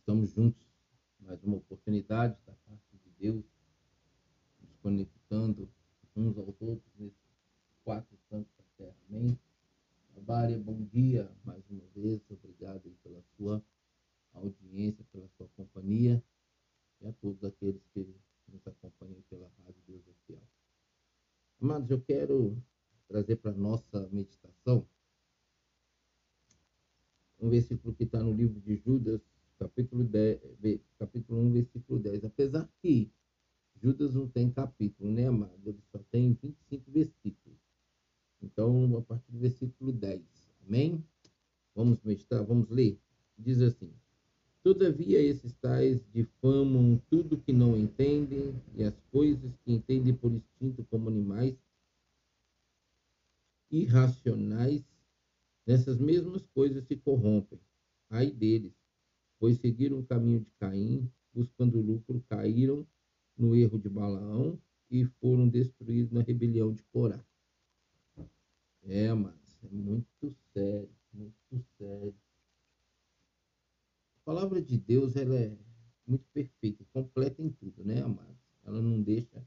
Estamos juntos, mais uma oportunidade da parte de Deus, nos conectando uns aos outros nesses quatro cantos da terra. Amém? Bária, bom dia mais uma vez. Obrigado pela sua audiência, pela sua companhia e a todos aqueles que nos acompanham pela Rádio Deus é Fiel. Amados, eu quero trazer para a nossa meditação um versículo que está no livro de Judas, capítulo, 10, capítulo 1, versículo 10. Apesar que Judas não tem capítulo, né, amado? Ele só tem 25 versículos. Então, a partir do versículo 10. Amém? Vamos meditar, vamos ler. Diz assim: Todavia esses tais difamam tudo que não entendem, e as coisas que entendem por instinto como animais irracionais, nessas mesmas coisas se corrompem. Ai deles, pois seguiram o caminho de Caim, buscando lucro, caíram no erro de Balaão e foram destruídos na rebelião de Corá. É, mas é muito sério, muito sério. A palavra de Deus ela é muito perfeita, completa em tudo, né, amados? Ela não deixa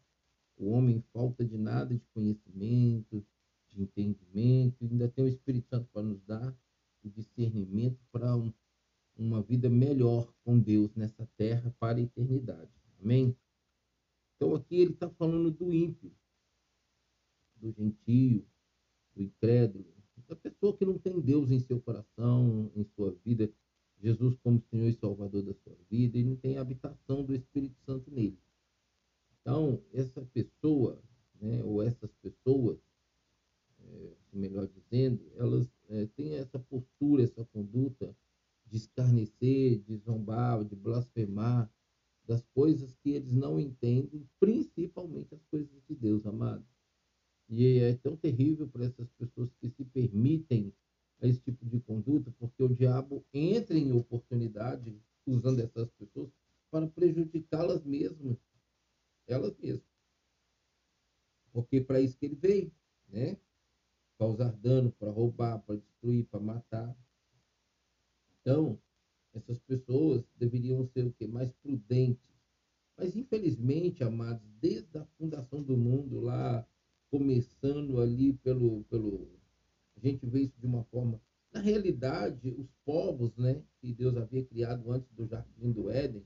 o homem em falta de nada de conhecimento, de entendimento, ainda tem o Espírito Santo para nos dar o discernimento para um, uma vida melhor com Deus nessa terra para a eternidade. Amém? Então aqui ele está falando do ímpio, do gentio, do incrédulo, da pessoa que não tem Deus em seu coração, em sua vida, Jesus como Senhor e Salvador da sua vida, e não tem a habitação do Espírito Santo nele. Então, essa pessoa, né, ou essas pessoas, é, melhor dizendo, elas é, têm essa postura, essa conduta de escarnecer, de zombar, de blasfemar das coisas que eles não entendem, principalmente as coisas de Deus, amado. E é tão terrível para essas pessoas que se permitem esse tipo de conduta, porque o diabo entra em oportunidade usando essas pessoas para prejudicá-las mesmas, elas mesmas. Porque para isso que ele veio, né? Causar dano, para roubar, para destruir, para matar. Então, essas pessoas deveriam ser o quê? Mais prudentes. Mas, infelizmente, amados, desde a fundação do mundo, lá começando ali pelo, pelo. A gente vê isso de uma forma. Na realidade, os povos né, que Deus havia criado antes do jardim do Éden,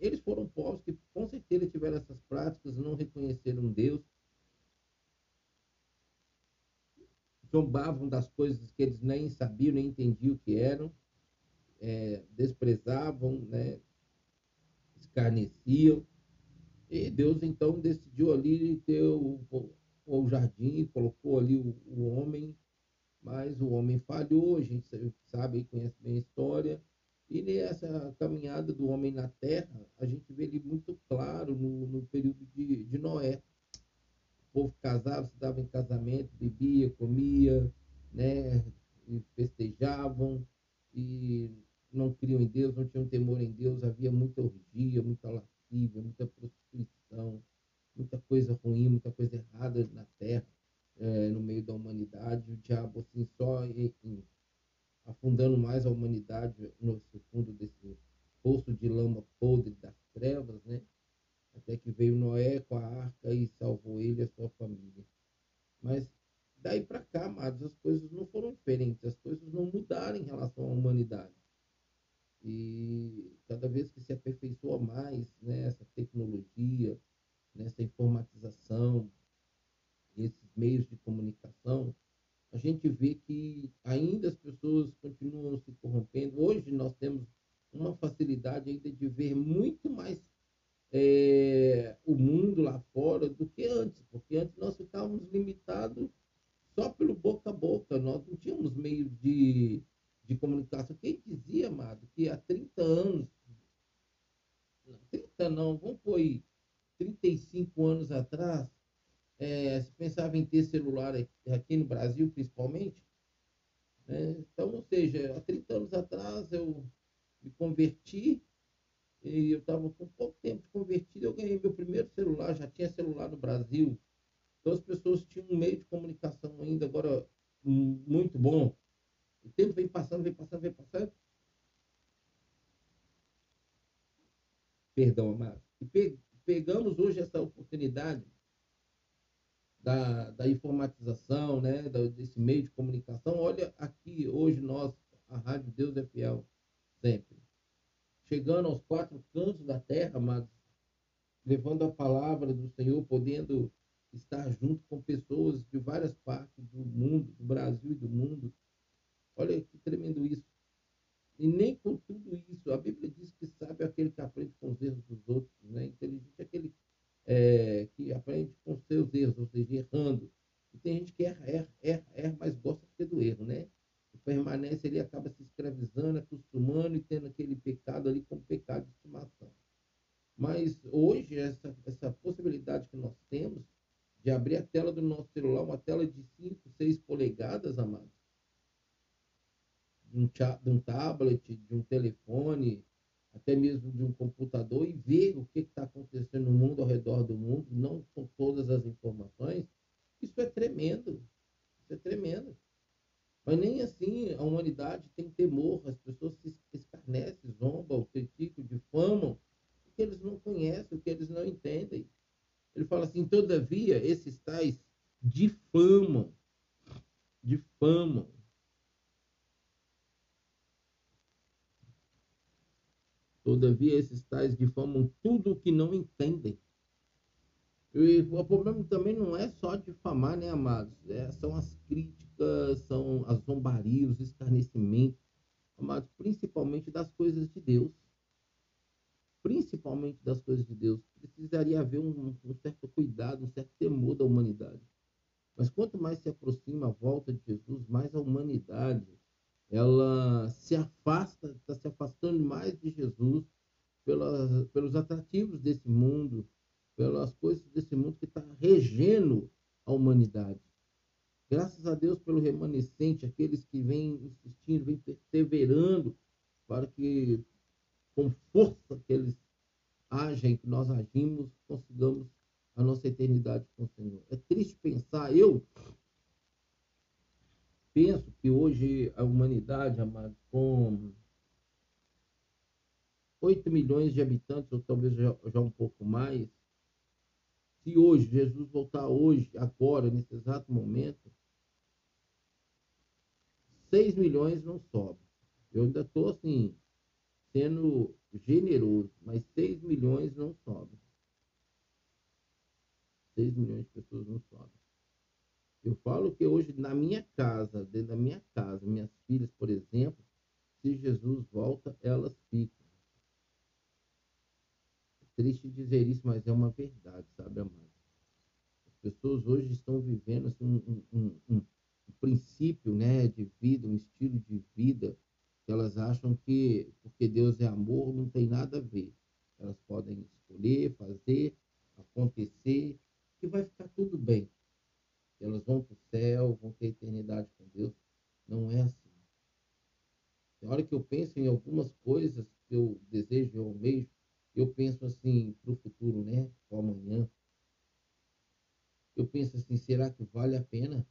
eles foram povos que com certeza tiveram essas práticas, não reconheceram Deus, zombavam das coisas que eles nem sabiam, nem entendiam o que eram, é, desprezavam, né, escarneciam. E Deus então decidiu ali ter o, o jardim, colocou ali o, o homem, mas o homem falhou, a gente sabe, conhece bem a história. E nessa caminhada do homem na terra, a gente vê ele muito claro no, no período de, de Noé. O povo casava, se dava em casamento, bebia, comia, né, e festejavam, e não criam em Deus, não tinham temor em Deus, havia muita orgia, muita lascívia, muita prostituição, muita coisa ruim, muita coisa errada na terra, é, no meio da humanidade. O diabo, assim, só afundando mais a humanidade no fundo desse poço de lama podre das trevas, né? Até que veio Noé com a arca e salvou ele e a sua família. Mas daí para cá, amados, as coisas não foram diferentes, as coisas não mudaram em relação à humanidade. E cada vez que se aperfeiçoa mais né, essa tecnologia, nessa informatização, esses meios de comunicação, a gente vê que ainda as pessoas continuam se corrompendo. Hoje nós temos uma facilidade ainda de ver muito mais é, o mundo lá fora do que antes, porque antes nós ficávamos limitados só pelo boca a boca, nós não tínhamos meio de, de comunicação. Quem dizia, amado, que há 30 anos, 30 não, vamos pôr aí, 35 anos atrás, é, se pensava em ter celular aqui no Brasil, principalmente. Né? Então, ou seja, há 30 anos atrás eu me converti e eu estava com pouco tempo de convertido, eu ganhei meu primeiro celular, já tinha celular no Brasil. Então as pessoas tinham um meio de comunicação ainda agora muito bom. O tempo vem passando, vem passando, vem passando. perdão, amados. E pe pegamos hoje essa oportunidade da, da informatização, né, desse meio de comunicação. Olha aqui, hoje nós, a Rádio Deus é Fiel, sempre. Chegando aos quatro cantos da terra, amados, levando a palavra do Senhor, podendo estar junto com pessoas de várias partes do mundo, do Brasil e do mundo. Olha que tremendo isso. E nem com tudo isso, a Bíblia diz que sabe aquele que aprende com os erros dos outros, né? Inteligente é aquele é, que aprende com os seus erros, ou seja, errando. E tem gente que erra, erra, erra, erra, mas gosta do erro, né? E permanece ali, acaba se escravizando, acostumando e tendo aquele pecado ali como pecado de estimação. Mas hoje, essa, essa possibilidade que nós temos de abrir a tela do nosso celular, uma tela de 5, 6 polegadas, amados, de um, de um tablet, de um telefone, até mesmo de um computador e ver o que está acontecendo no mundo ao redor do mundo, não com todas as informações, isso é tremendo. Isso é tremendo. Mas nem assim a humanidade tem temor, as pessoas se escarnecem, zombam, criticam, difamam, porque eles não conhecem, o que eles não entendem. Ele fala assim, todavia, esses tais difamam, difamam Todavia, esses tais difamam tudo o que não entendem. E o problema também não é só difamar, né, amados? É, são as críticas, são as zombarias, os escarnecimentos, amados, principalmente das coisas de Deus. Principalmente das coisas de Deus. Precisaria haver um, um certo cuidado, um certo temor da humanidade. Mas quanto mais se aproxima a volta de Jesus, mais a humanidade ela se afasta, está se afastando mais de Jesus pelos atrativos desse mundo, pelas coisas desse mundo que está regendo a humanidade. Graças a Deus pelo remanescente, aqueles que vêm insistindo, vêm perseverando para que, com força que eles agem, que nós agimos, consigamos a nossa eternidade com o Senhor. É triste pensar, eu penso que hoje a humanidade, amado, com 8 milhões de habitantes, ou talvez já, já um pouco mais, se hoje, Jesus voltar hoje, agora, nesse exato momento, 6 milhões não sobra. Eu ainda estou assim, sendo generoso, mas 6 milhões não sobra. 6 milhões de pessoas não sobram. Eu falo que hoje na minha casa, dentro da minha casa, minhas filhas, por exemplo, se Jesus volta, elas ficam. É triste dizer isso, mas é uma verdade, sabe, amado? As pessoas hoje estão vivendo assim, um, um, um, um princípio né, de vida, um estilo de vida, elas acham que porque Deus é amor, não tem nada a ver. Elas podem escolher, fazer, acontecer, que vai ficar tudo bem elas vão para o céu, vão ter eternidade com Deus. Não é assim. Tem hora que eu penso em algumas coisas que eu desejo, eu almejo, eu penso assim para o futuro, né? Para amanhã. Eu penso assim, será que vale a pena?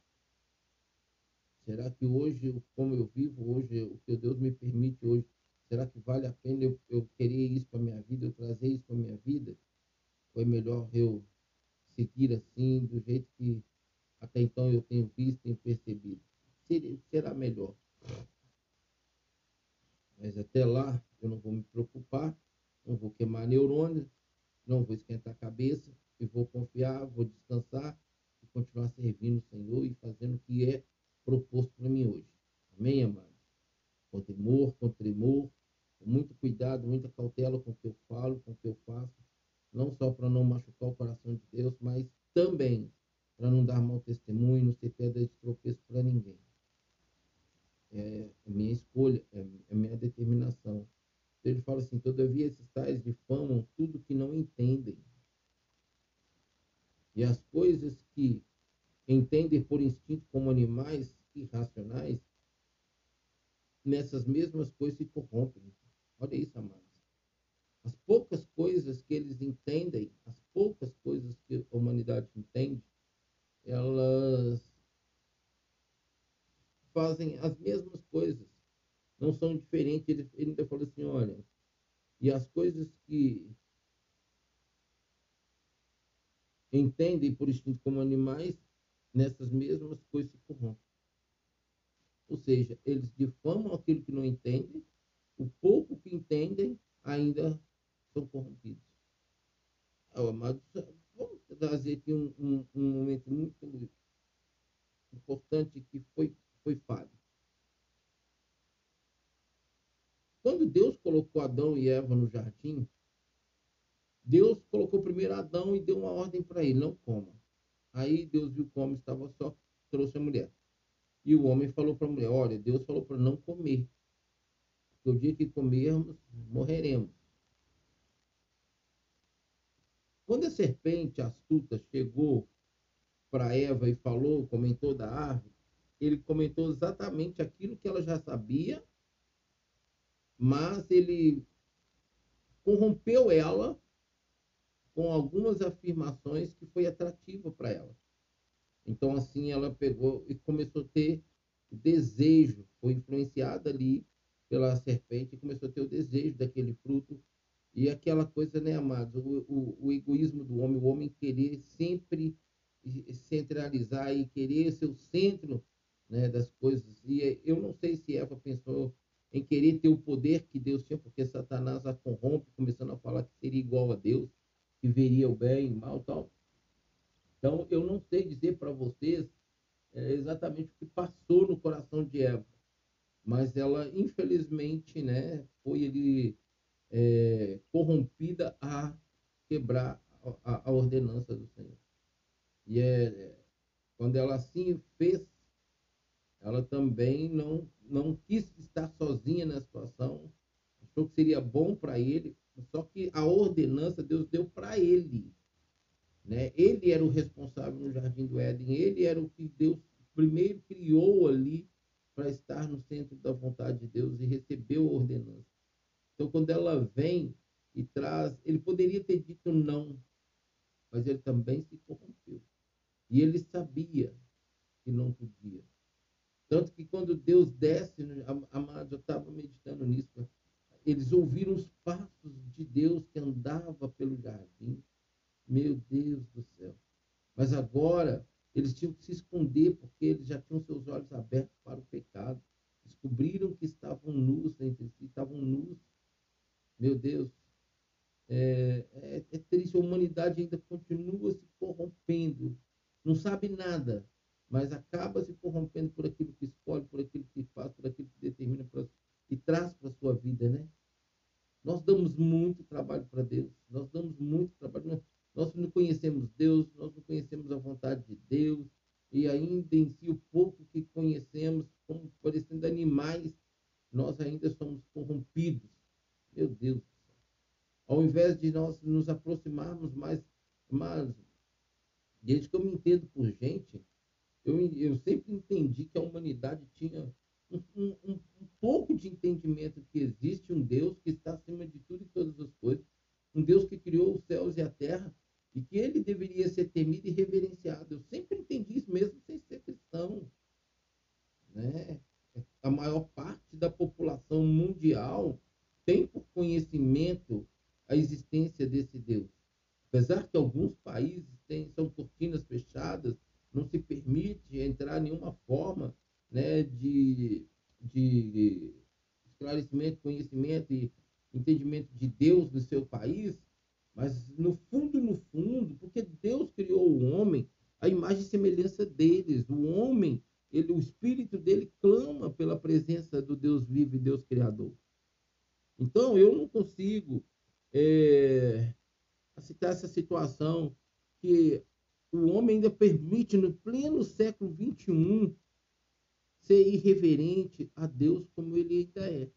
Será que hoje, como eu vivo hoje, o que Deus me permite hoje, será que vale a pena eu, eu querer isso para minha vida, eu trazer isso para minha vida? Ou é melhor eu seguir assim, do jeito que até então eu tenho visto e percebido. Será melhor. Mas até lá eu não vou me preocupar, não vou queimar neurônios, não vou esquentar a cabeça e vou confiar, vou descansar e continuar servindo o Senhor e fazendo o que é proposto para mim hoje. Amém, amados? Com temor, com tremor, com muito cuidado, muita cautela com o que eu falo, com o que eu faço, não só para não machucar o coração de Deus, mas também para não dar mau testemunho, não ser pedra de tropeço para ninguém. É, é minha escolha, é, é minha determinação. Ele fala assim: todavia esses tais difamam tudo que não entendem. E as coisas que entendem por instinto como animais irracionais, nessas mesmas coisas se corrompem. Olha isso, amados. As poucas coisas que eles entendem, as poucas coisas que a humanidade entende, elas fazem as mesmas coisas, não são diferentes. Ele, ainda falou assim: olha, e as coisas que entendem por instinto como animais, nessas mesmas coisas se corrompem. Ou seja, eles difamam aquilo que não entendem, o pouco que entendem ainda são corrompidos. Oh, amados, vamos trazer aqui um, um, um, momento muito importante que foi, foi falho. Quando Deus colocou Adão e Eva no jardim, Deus colocou primeiro Adão e deu uma ordem para ele, não coma. Aí Deus viu como estava só, trouxe a mulher. E o homem falou para a mulher, olha, Deus falou para não comer. Porque o dia que comermos, morreremos. Quando a serpente astuta chegou para Eva e falou, comentou da árvore, ele comentou exatamente aquilo que ela já sabia, mas ele corrompeu ela com algumas afirmações que foi atrativa para ela. Então, assim, ela pegou e começou a ter desejo, foi influenciada ali pela serpente e começou a ter o desejo daquele fruto. E aquela coisa, né, amados, o, o, o egoísmo do homem, o homem querer sempre centralizar e querer ser o centro né, das coisas. E eu não sei se Eva pensou em querer ter o poder que Deus tinha, porque Satanás a corrompe, começando a falar que seria igual a Deus que veria o bem, o mal tal. Então, eu não sei dizer para vocês é, exatamente o que passou no coração de Eva, mas ela, infelizmente, né, foi ele, é, corrompida a quebrar a, a, ordenança do Senhor. E é, é, quando ela assim fez, ela também não, não quis estar sozinha na situação, achou que seria bom para ele, só que a ordenança Deus deu para ele. Né? Ele era o responsável no Jardim do Éden, ele era o que Deus primeiro criou ali para estar no centro da vontade de Deus e recebeu a ordenança. Então, quando ela vem e traz, ele poderia ter dito não, mas ele também se corrompeu. E ele sabia que não podia. Tanto que quando Deus desce, amado, eu estava meditando nisso, eles ouviram os passos de Deus que andava pelo jardim. Meu Deus do céu. Mas agora eles tinham que se esconder porque eles já tinham seus olhos abertos para o pecado. Descobriram que estavam nus entre si, estavam nus. Meu Deus. É, é, é triste, a humanidade ainda continua se corrompendo. Não sabe nada, mas acaba se corrompendo por aquilo que escolhe, por aquilo que faz, por aquilo que determina para e traz para a sua vida, né? Nós damos muito trabalho para Deus, nós damos muito trabalho, nós não conhecemos Deus, nós não conhecemos a vontade de Deus, e ainda em si o pouco que conhecemos, como parecendo animais, nós ainda somos corrompidos. Meu Deus Ao invés de nós nos aproximarmos mais, mas desde que eu me entendo por gente, eu, eu sempre entendi que a humanidade tinha um, um, um, pouco de entendimento que existe um Deus que está acima de tudo e todas as coisas, um Deus que criou os céus e a terra e que ele deveria ser temido e reverenciado. Eu sempre entendi isso mesmo sem ser cristão. Né? A maior parte da população mundial tem por conhecimento a existência desse Deus. Apesar que alguns países têm, são cortinas fechadas, não se permite entrar nenhuma forma né, de, de esclarecimento, conhecimento e entendimento de Deus no seu país, mas no fundo, no fundo, porque Deus criou o homem a imagem e semelhança deles. O homem, ele, o espírito dele clama pela presença do Deus vivo e Deus criador. Então, eu não consigo é, aceitar essa situação que o homem ainda permite, no pleno século XXI, ser irreverente a Deus como ele ainda é.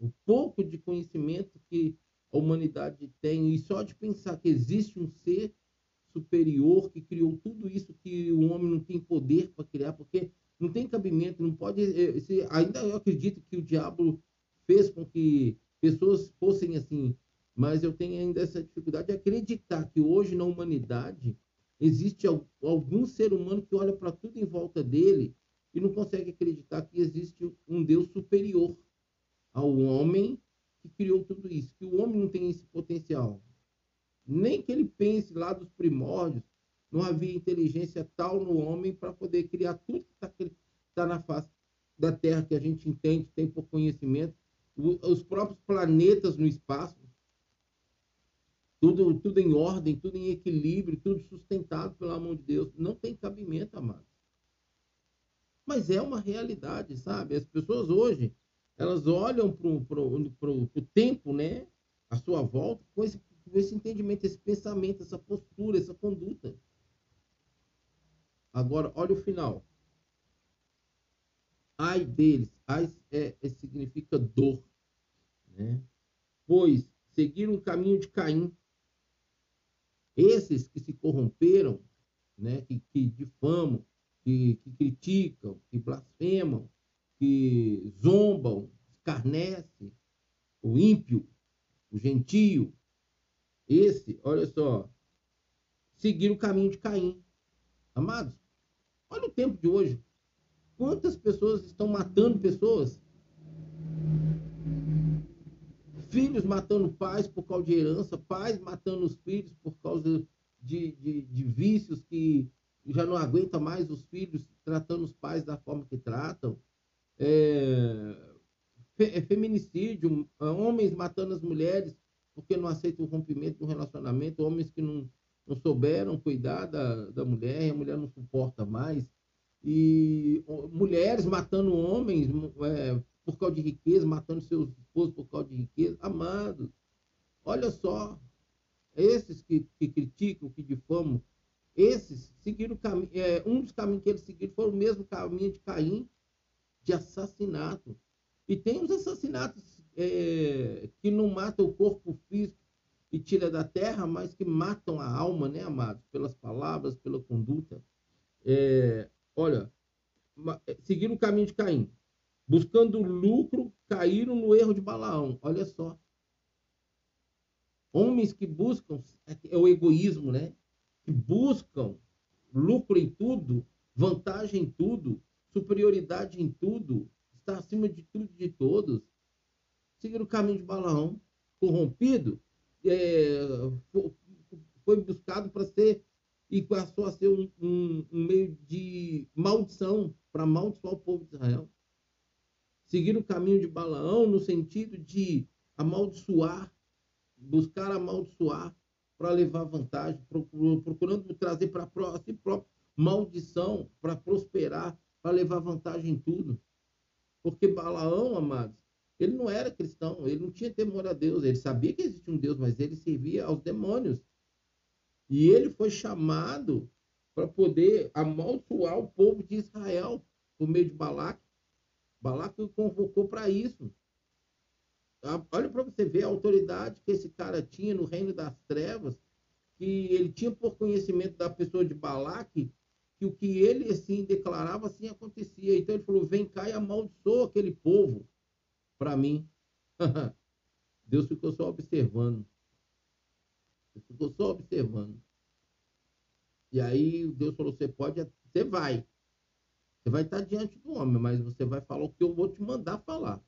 O pouco de conhecimento que a humanidade tem, e só de pensar que existe um ser que criou tudo isso que o homem não tem poder para criar, porque não tem cabimento, não pode. Eh, se, ainda eu acredito que o diabo fez com que pessoas fossem assim, mas eu tenho ainda essa dificuldade de acreditar que hoje na humanidade Existe algum ser humano que olha para tudo em volta dele e não consegue acreditar que existe um Deus superior ao homem que criou tudo isso, que o homem não tem esse potencial. Nem que ele pense lá dos primórdios, não havia inteligência tal no homem para poder criar tudo que está tá na face da Terra, que a gente entende, tem por conhecimento, os próprios planetas no espaço, tudo, tudo em ordem, tudo em equilíbrio, tudo sustentado pela mão de Deus. Não tem cabimento, amado. Mas é uma realidade, sabe? As pessoas hoje, elas olham para o tempo, né? À sua volta, com esse, esse entendimento, esse pensamento, essa postura, essa conduta. Agora, olha o final. Ai deles, ai é, é, significa dor, né? Pois seguiram o caminho de Caim. Esses que se corromperam, né? Que, que difamam, que, que criticam, que blasfemam, que zombam, escarnece, o ímpio, o gentio, esse, olha só, seguir o caminho de Caim. Amados, olha o tempo de hoje. Quantas pessoas estão matando pessoas? Filhos matando pais por causa de herança, pais matando os filhos por causa de, de, de vícios que já não aguenta mais os filhos tratando os pais da forma que tratam. É, é feminicídio, homens matando as mulheres porque não aceitam o rompimento do relacionamento, homens que não, não souberam cuidar da, da mulher, a mulher não suporta mais, e mulheres matando homens é, por causa de riqueza, matando seus esposos por causa de riqueza. Amados, olha só, esses que, que criticam, que difamam, esses seguiram caminho, é, um dos caminhos que eles seguiram foi o mesmo caminho de Caim, de assassinato. E tem os assassinatos é, que não matam o corpo físico e tira da terra, mas que matam a alma, né, amados? Pelas palavras, pela conduta. É, olha, é, seguiram o caminho de Caim. Buscando lucro, caíram no erro de Balaão. Olha só. Homens que buscam, é, é o egoísmo, né? que buscam lucro em tudo, vantagem em tudo, superioridade em tudo, está acima de tudo e de todos, seguir o caminho de Balaão, corrompido, é, foi buscado para ser e passou a ser um, um, um meio de maldição para amaldiçoar o povo de Israel. Seguir o caminho de Balaão no sentido de amaldiçoar, buscar amaldiçoar para levar vantagem, procurando trazer para si próprio maldição para prosperar, para levar vantagem em tudo. Porque Balaão, amados, ele não era cristão, ele não tinha temor a Deus, ele sabia que existia um Deus, mas ele servia aos demônios. E ele foi chamado para poder amaldiçoar o povo de Israel por meio de Balac. Balac o convocou para isso. Olha para você ver a autoridade que esse cara tinha no reino das trevas, que ele tinha por conhecimento da pessoa de Balaque, que o que ele assim declarava assim acontecia. Então ele falou: vem cá e amaldiçoa aquele povo para mim. Deus ficou só observando. Deus ficou só observando. E aí Deus falou: você pode, você vai. Você vai estar diante do homem, mas você vai falar o que eu vou te mandar falar.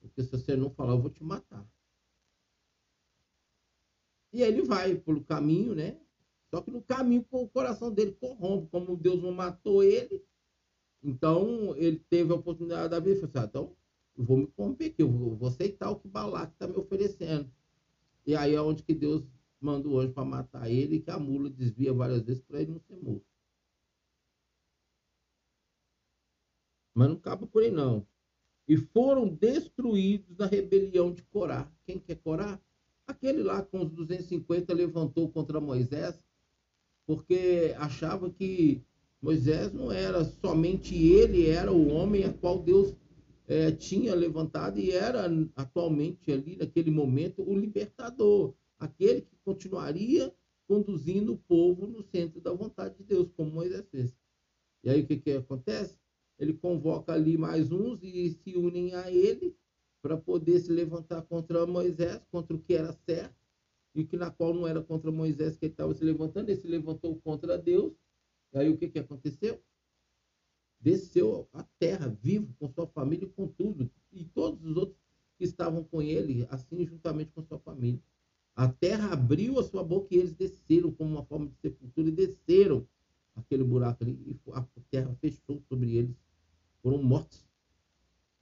Porque se você não falar, eu vou te matar. E ele vai pelo caminho, né? Só que no caminho o coração dele corrompe, como Deus não matou ele, então ele teve a oportunidade da vida e falou assim, ah, então eu vou me corromper aqui, eu vou aceitar o que Balac está me oferecendo. E aí é onde que Deus manda o anjo para matar ele, que a mula desvia várias vezes para ele não ser morto. Mas não acaba por aí não e foram destruídos na rebelião de Corá. Quem que é Corá? Aquele lá com os 250 levantou contra Moisés, porque achava que Moisés não era somente ele, era o homem a qual Deus é, tinha levantado e era atualmente ali, naquele momento, o libertador, aquele que continuaria conduzindo o povo no centro da vontade de Deus, como Moisés fez. E aí o que, que acontece? ele convoca ali mais uns e se unem a ele para poder se levantar contra Moisés, contra o que era certo, e que na qual não era contra Moisés que ele estava se levantando, ele se levantou contra Deus. E aí o que, que aconteceu? Desceu a terra vivo com sua família e com tudo, e todos os outros que estavam com ele, assim juntamente com sua família. A terra abriu abriu a sua boca e eles desceram como uma forma de sepultura e desceram aquele buraco ali e a terra fechou sobre eles, foram mortos.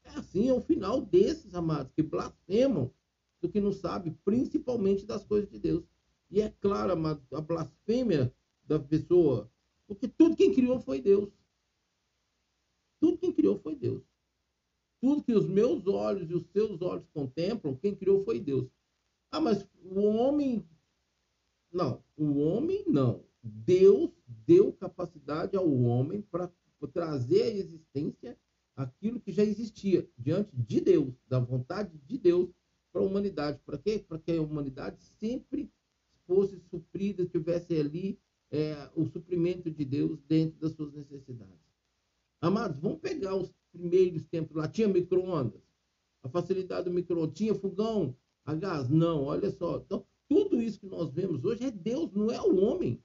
É assim, é o final desses, amados, que blasfemam do que não sabe, principalmente das coisas de Deus. E é claro, amados, a blasfêmia da pessoa, porque tudo quem criou foi Deus. Tudo quem criou foi Deus. Tudo que os meus olhos e os seus olhos contemplam, quem criou foi Deus. Ah, mas o homem. Não, o homem não. Deus deu capacidade ao homem para trazer à existência aquilo que já existia diante de Deus, da vontade de Deus para a humanidade. Para quê? Para que a humanidade sempre fosse suprida, tivesse ali é, o suprimento de Deus dentro das suas necessidades. Amados, vamos pegar os primeiros tempos lá. Tinha micro-ondas? A facilidade do micro-ondas. Tinha fogão a gás? Não, olha só. Então, tudo isso que nós vemos hoje é Deus, não é o homem.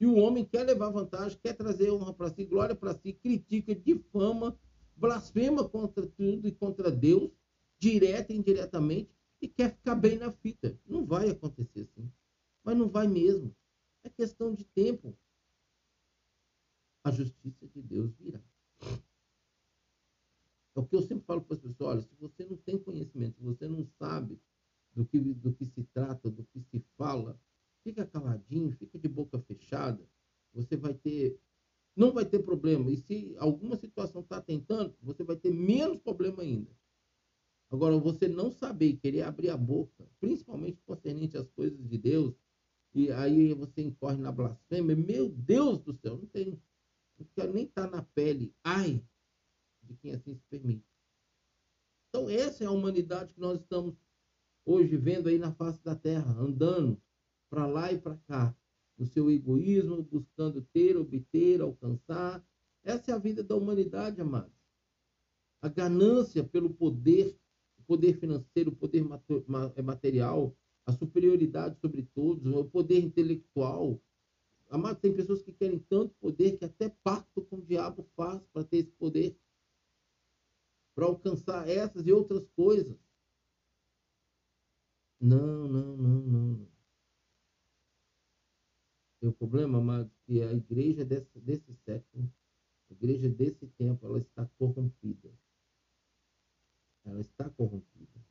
E o homem quer levar vantagem, quer trazer honra para si, glória para si, critica, difama, blasfema contra tudo e contra Deus, direta e indiretamente, e quer ficar bem na fita. Não vai acontecer assim. Mas não vai mesmo. É questão de tempo. A justiça de Deus virá. É o que eu sempre falo para as pessoas: olha, se você não tem conhecimento, se você não sabe do que, do que se trata, do que se fala, fica caladinho, fica de boca fechada, você vai ter. Não vai ter problema. E se alguma situação está tentando, você vai ter menos problema ainda. Agora, você não saber querer abrir a boca, principalmente concernente às coisas de Deus, e aí você incorre na blasfêmia, meu Deus do céu, não tem. Não quero nem estar tá na pele. Ai de quem assim se permite. Então, essa é a humanidade que nós estamos hoje vendo aí na face da terra, andando para lá e para cá, no seu egoísmo, buscando ter, obter, alcançar. Essa é a vida da humanidade, amados. A ganância pelo poder, o poder financeiro, o poder é material, a superioridade sobre todos, o poder intelectual. Amados, tem pessoas que querem tanto poder que até pacto com o diabo faz para ter esse poder, para alcançar essas e outras coisas. Não, não, não, não. O problema, amados, que a igreja desse, desse século, a igreja desse tempo, ela está corrompida. Ela está corrompida.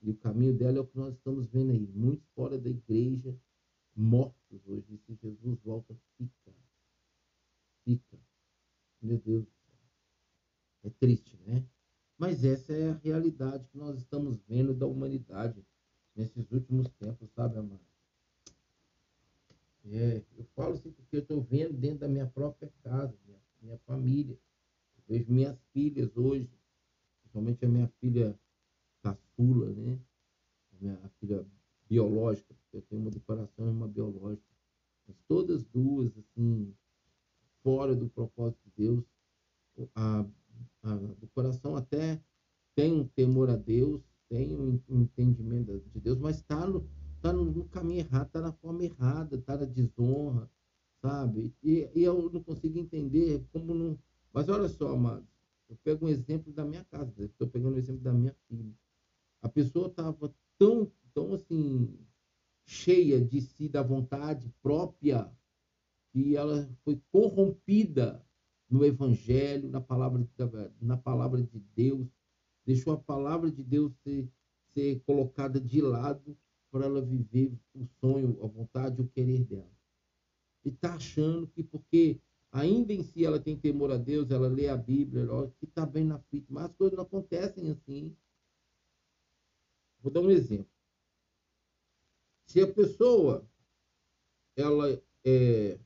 E o caminho dela é o que nós estamos vendo aí. Muitos fora da igreja, mortos hoje. Se Jesus volta, fica. Fica. Meu Deus. É triste, né? Mas essa é a realidade que nós estamos vendo da humanidade nesses últimos tempos, sabe, amado? É, eu falo assim porque eu estou vendo dentro da minha própria casa, minha, minha família. Eu vejo minhas filhas hoje, principalmente a minha filha caçula, né? A minha filha biológica, porque eu tenho uma do coração e uma biológica. Mas todas duas, assim, fora do propósito de Deus, a, a, do coração até tem um temor a Deus, tem um, entendimento de Deus, mas está no, tá no, caminho errado, está na forma errada, está na desonra, sabe? E, e, eu não consigo entender como não. Mas olha só, amados, eu pego um exemplo da minha casa, estou pegando o um exemplo da minha filha. A pessoa estava tão, tão assim, cheia de si, da vontade própria, que ela foi corrompida no Evangelho, na palavra, na palavra de Deus, deixou a palavra de Deus ser, ser colocada de lado para ela viver o sonho, a vontade, o querer dela. E está achando que porque ainda em si ela tem temor a Deus, ela lê a Bíblia, que está bem na fita, mas as coisas não acontecem assim. Vou dar um exemplo. Se a pessoa ela é,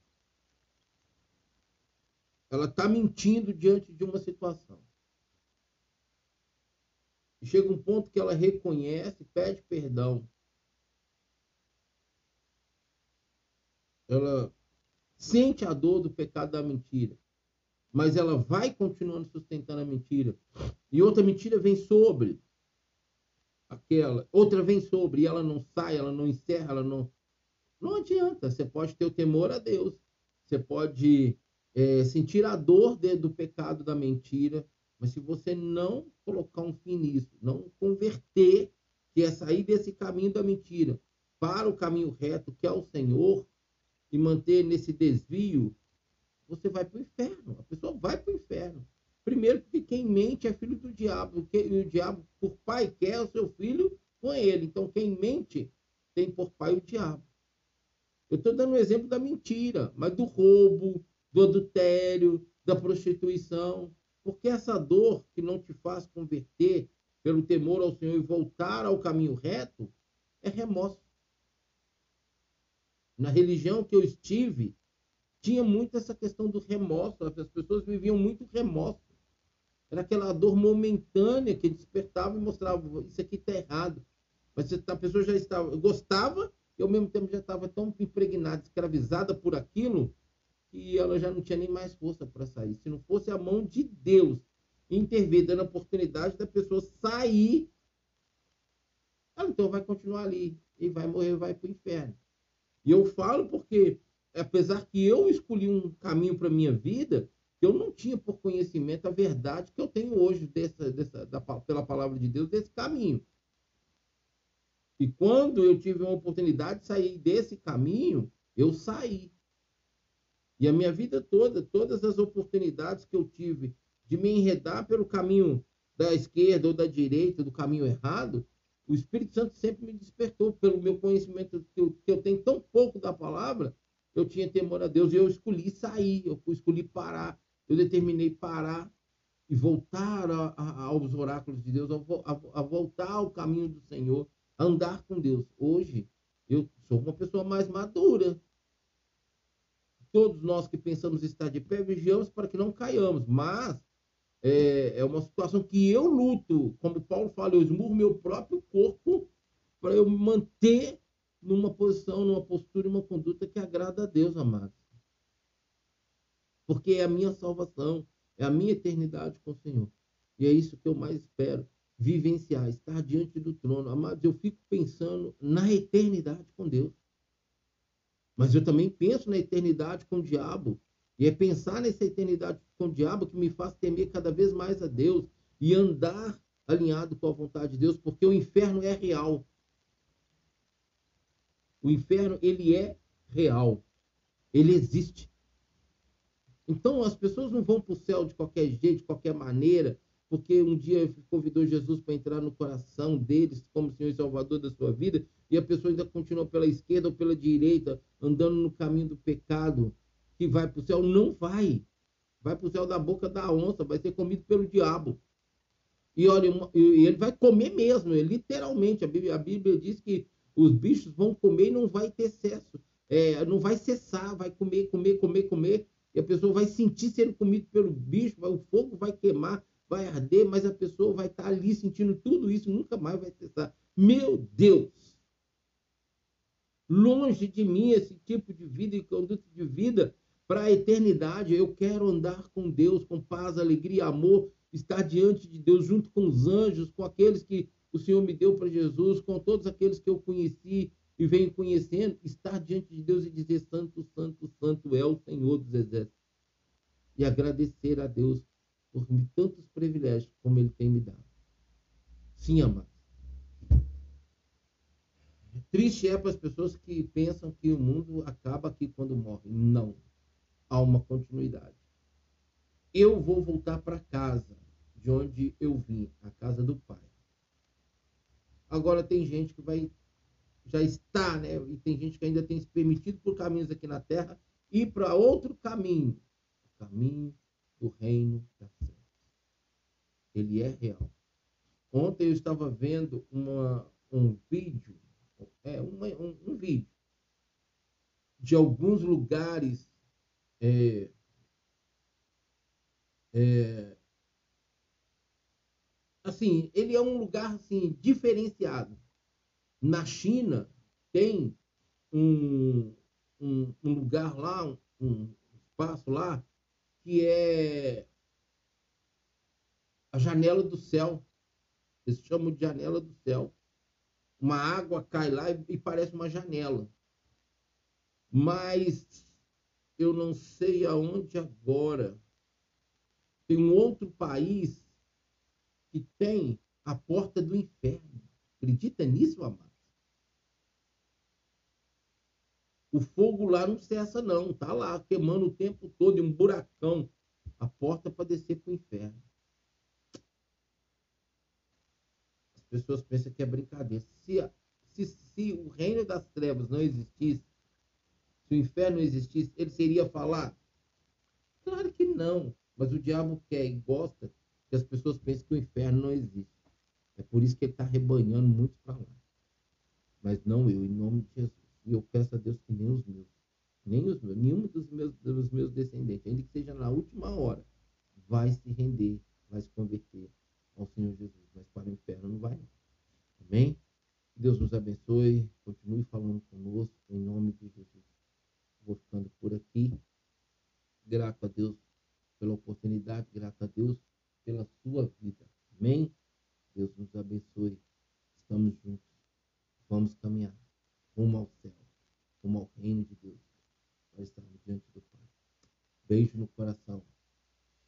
ela está mentindo diante de uma situação. Chega um ponto que ela reconhece, pede perdão. Ela sente a dor do pecado da mentira, mas ela vai continuando sustentando a mentira. E outra mentira vem sobre aquela, outra vem sobre, e ela não sai, ela não encerra, ela não. Não adianta. Você pode ter o temor a Deus, você pode é, sentir a dor de, do pecado da mentira, mas se você não colocar um fim nisso, não converter, que é sair desse caminho da mentira para o caminho reto, que é o Senhor, e manter nesse desvio, você vai para o inferno. A pessoa vai para o inferno. Primeiro, porque quem mente é filho do diabo. E o diabo, por pai, quer o seu filho com ele. Então, quem mente tem por pai o diabo. Eu estou dando um exemplo da mentira, mas do roubo, do adultério, da prostituição. Porque essa dor que não te faz converter pelo temor ao Senhor e voltar ao caminho reto é remorso. Na religião que eu estive, tinha muito essa questão do remorso. As pessoas viviam muito remorso. Era aquela dor momentânea que despertava e mostrava: isso aqui está errado. Mas a pessoa já estava, gostava e ao mesmo tempo já estava tão impregnada, escravizada por aquilo, que ela já não tinha nem mais força para sair. Se não fosse a mão de Deus intervir, dando a oportunidade da pessoa sair, ela então vai continuar ali e vai morrer, vai para o inferno. E eu falo porque, apesar que eu escolhi um caminho para minha vida, eu não tinha por conhecimento a verdade que eu tenho hoje dessa, dessa, da, pela palavra de Deus desse caminho. E quando eu tive uma oportunidade de sair desse caminho, eu saí. E a minha vida toda, todas as oportunidades que eu tive de me enredar pelo caminho da esquerda ou da direita, do caminho errado, o Espírito Santo sempre me despertou pelo meu conhecimento que eu, que eu tenho tão pouco da palavra, eu tinha temor a Deus e eu escolhi sair, eu escolhi parar, eu determinei parar e voltar a, a, aos oráculos de Deus, a, a, voltar ao caminho do Senhor, a andar com Deus. Hoje, eu sou uma pessoa mais madura. Todos nós que pensamos estar de pé, vigiamos para que não caiamos, mas é, é uma situação que eu luto, como Paulo fala, eu esmurro meu próprio corpo para eu manter numa posição, numa postura, uma conduta que agrada a Deus, amados porque é a minha salvação, é a minha eternidade com o Senhor. E é isso que eu mais espero, vivenciar, estar diante do trono. Amados, eu fico pensando na eternidade com Deus. Mas eu também penso na eternidade com o diabo. E é pensar nessa eternidade com o diabo que me faz temer cada vez mais a Deus e andar alinhado com a vontade de Deus, porque o inferno é real. O inferno, ele é real. Ele existe. Então as pessoas não vão para o céu de qualquer jeito, de qualquer maneira, porque um dia convidou Jesus para entrar no coração deles como Senhor e Salvador da sua vida, e a pessoa ainda continua pela esquerda ou pela direita, andando no caminho do pecado, que vai para o céu. Não vai. Vai para o céu da boca da onça, vai ser comido pelo diabo. E olha, ele vai comer mesmo, literalmente. A Bíblia, a Bíblia diz que os bichos vão comer e não vai ter excesso. É, não vai cessar, vai comer, comer, comer, comer, a pessoa vai sentir sendo comido pelo bicho, o fogo vai queimar, vai arder, mas a pessoa vai estar ali sentindo tudo isso, nunca mais vai cessar. Meu Deus! Longe de mim esse tipo de vida e conduta de vida para a eternidade. Eu quero andar com Deus, com paz, alegria, amor, estar diante de Deus junto com os anjos, com aqueles que o Senhor me deu para Jesus, com todos aqueles que eu conheci e venho conhecendo, estar diante de Deus e dizer: Santo, Santo, Santo é o Senhor dos Exércitos. E agradecer a Deus por tantos privilégios como Ele tem me dado. Sim, amados. Triste é para as pessoas que pensam que o mundo acaba aqui quando morre. Não. Há uma continuidade. Eu vou voltar para casa de onde eu vim, a casa do Pai. Agora tem gente que vai já está, né? E tem gente que ainda tem se permitido por caminhos aqui na Terra ir para outro caminho, o caminho do reino das trevas. Ele é real. Ontem eu estava vendo uma, um vídeo, é uma, um, um vídeo de alguns lugares é, é, assim, ele é um lugar assim diferenciado na China tem um, um, um lugar lá, um, um espaço lá, que é a janela do céu. Eles chamam de janela do céu. Uma água cai lá e, e parece uma janela. Mas eu não sei aonde agora. Tem um outro país que tem a porta do inferno. Acredita nisso, amado? O fogo lá não cessa, não. Tá lá queimando o tempo todo, em um buracão. A porta para descer para o inferno. As pessoas pensam que é brincadeira. Se, se, se o reino das trevas não existisse, se o inferno existisse, ele seria falar? Claro que não. Mas o diabo quer e gosta que as pessoas pensem que o inferno não existe. É por isso que ele está rebanhando muitos para lá. Mas não eu, em nome de Jesus. E eu peço a Deus que nem os meus, nem os meus, nenhum dos meus, dos meus descendentes, ainda que seja na última hora, vai se render, vai se converter ao Senhor Jesus. Mas para o inferno não vai. Amém? Deus nos abençoe. Continue falando conosco, em nome de Jesus. Vou ficando por aqui. Grato a Deus pela oportunidade, grato a Deus pela sua vida. Amém? Deus nos abençoe. Estamos juntos. Vamos caminhar rumo ao céu, rumo ao reino de Deus. Nós estamos diante do Pai. Beijo no coração.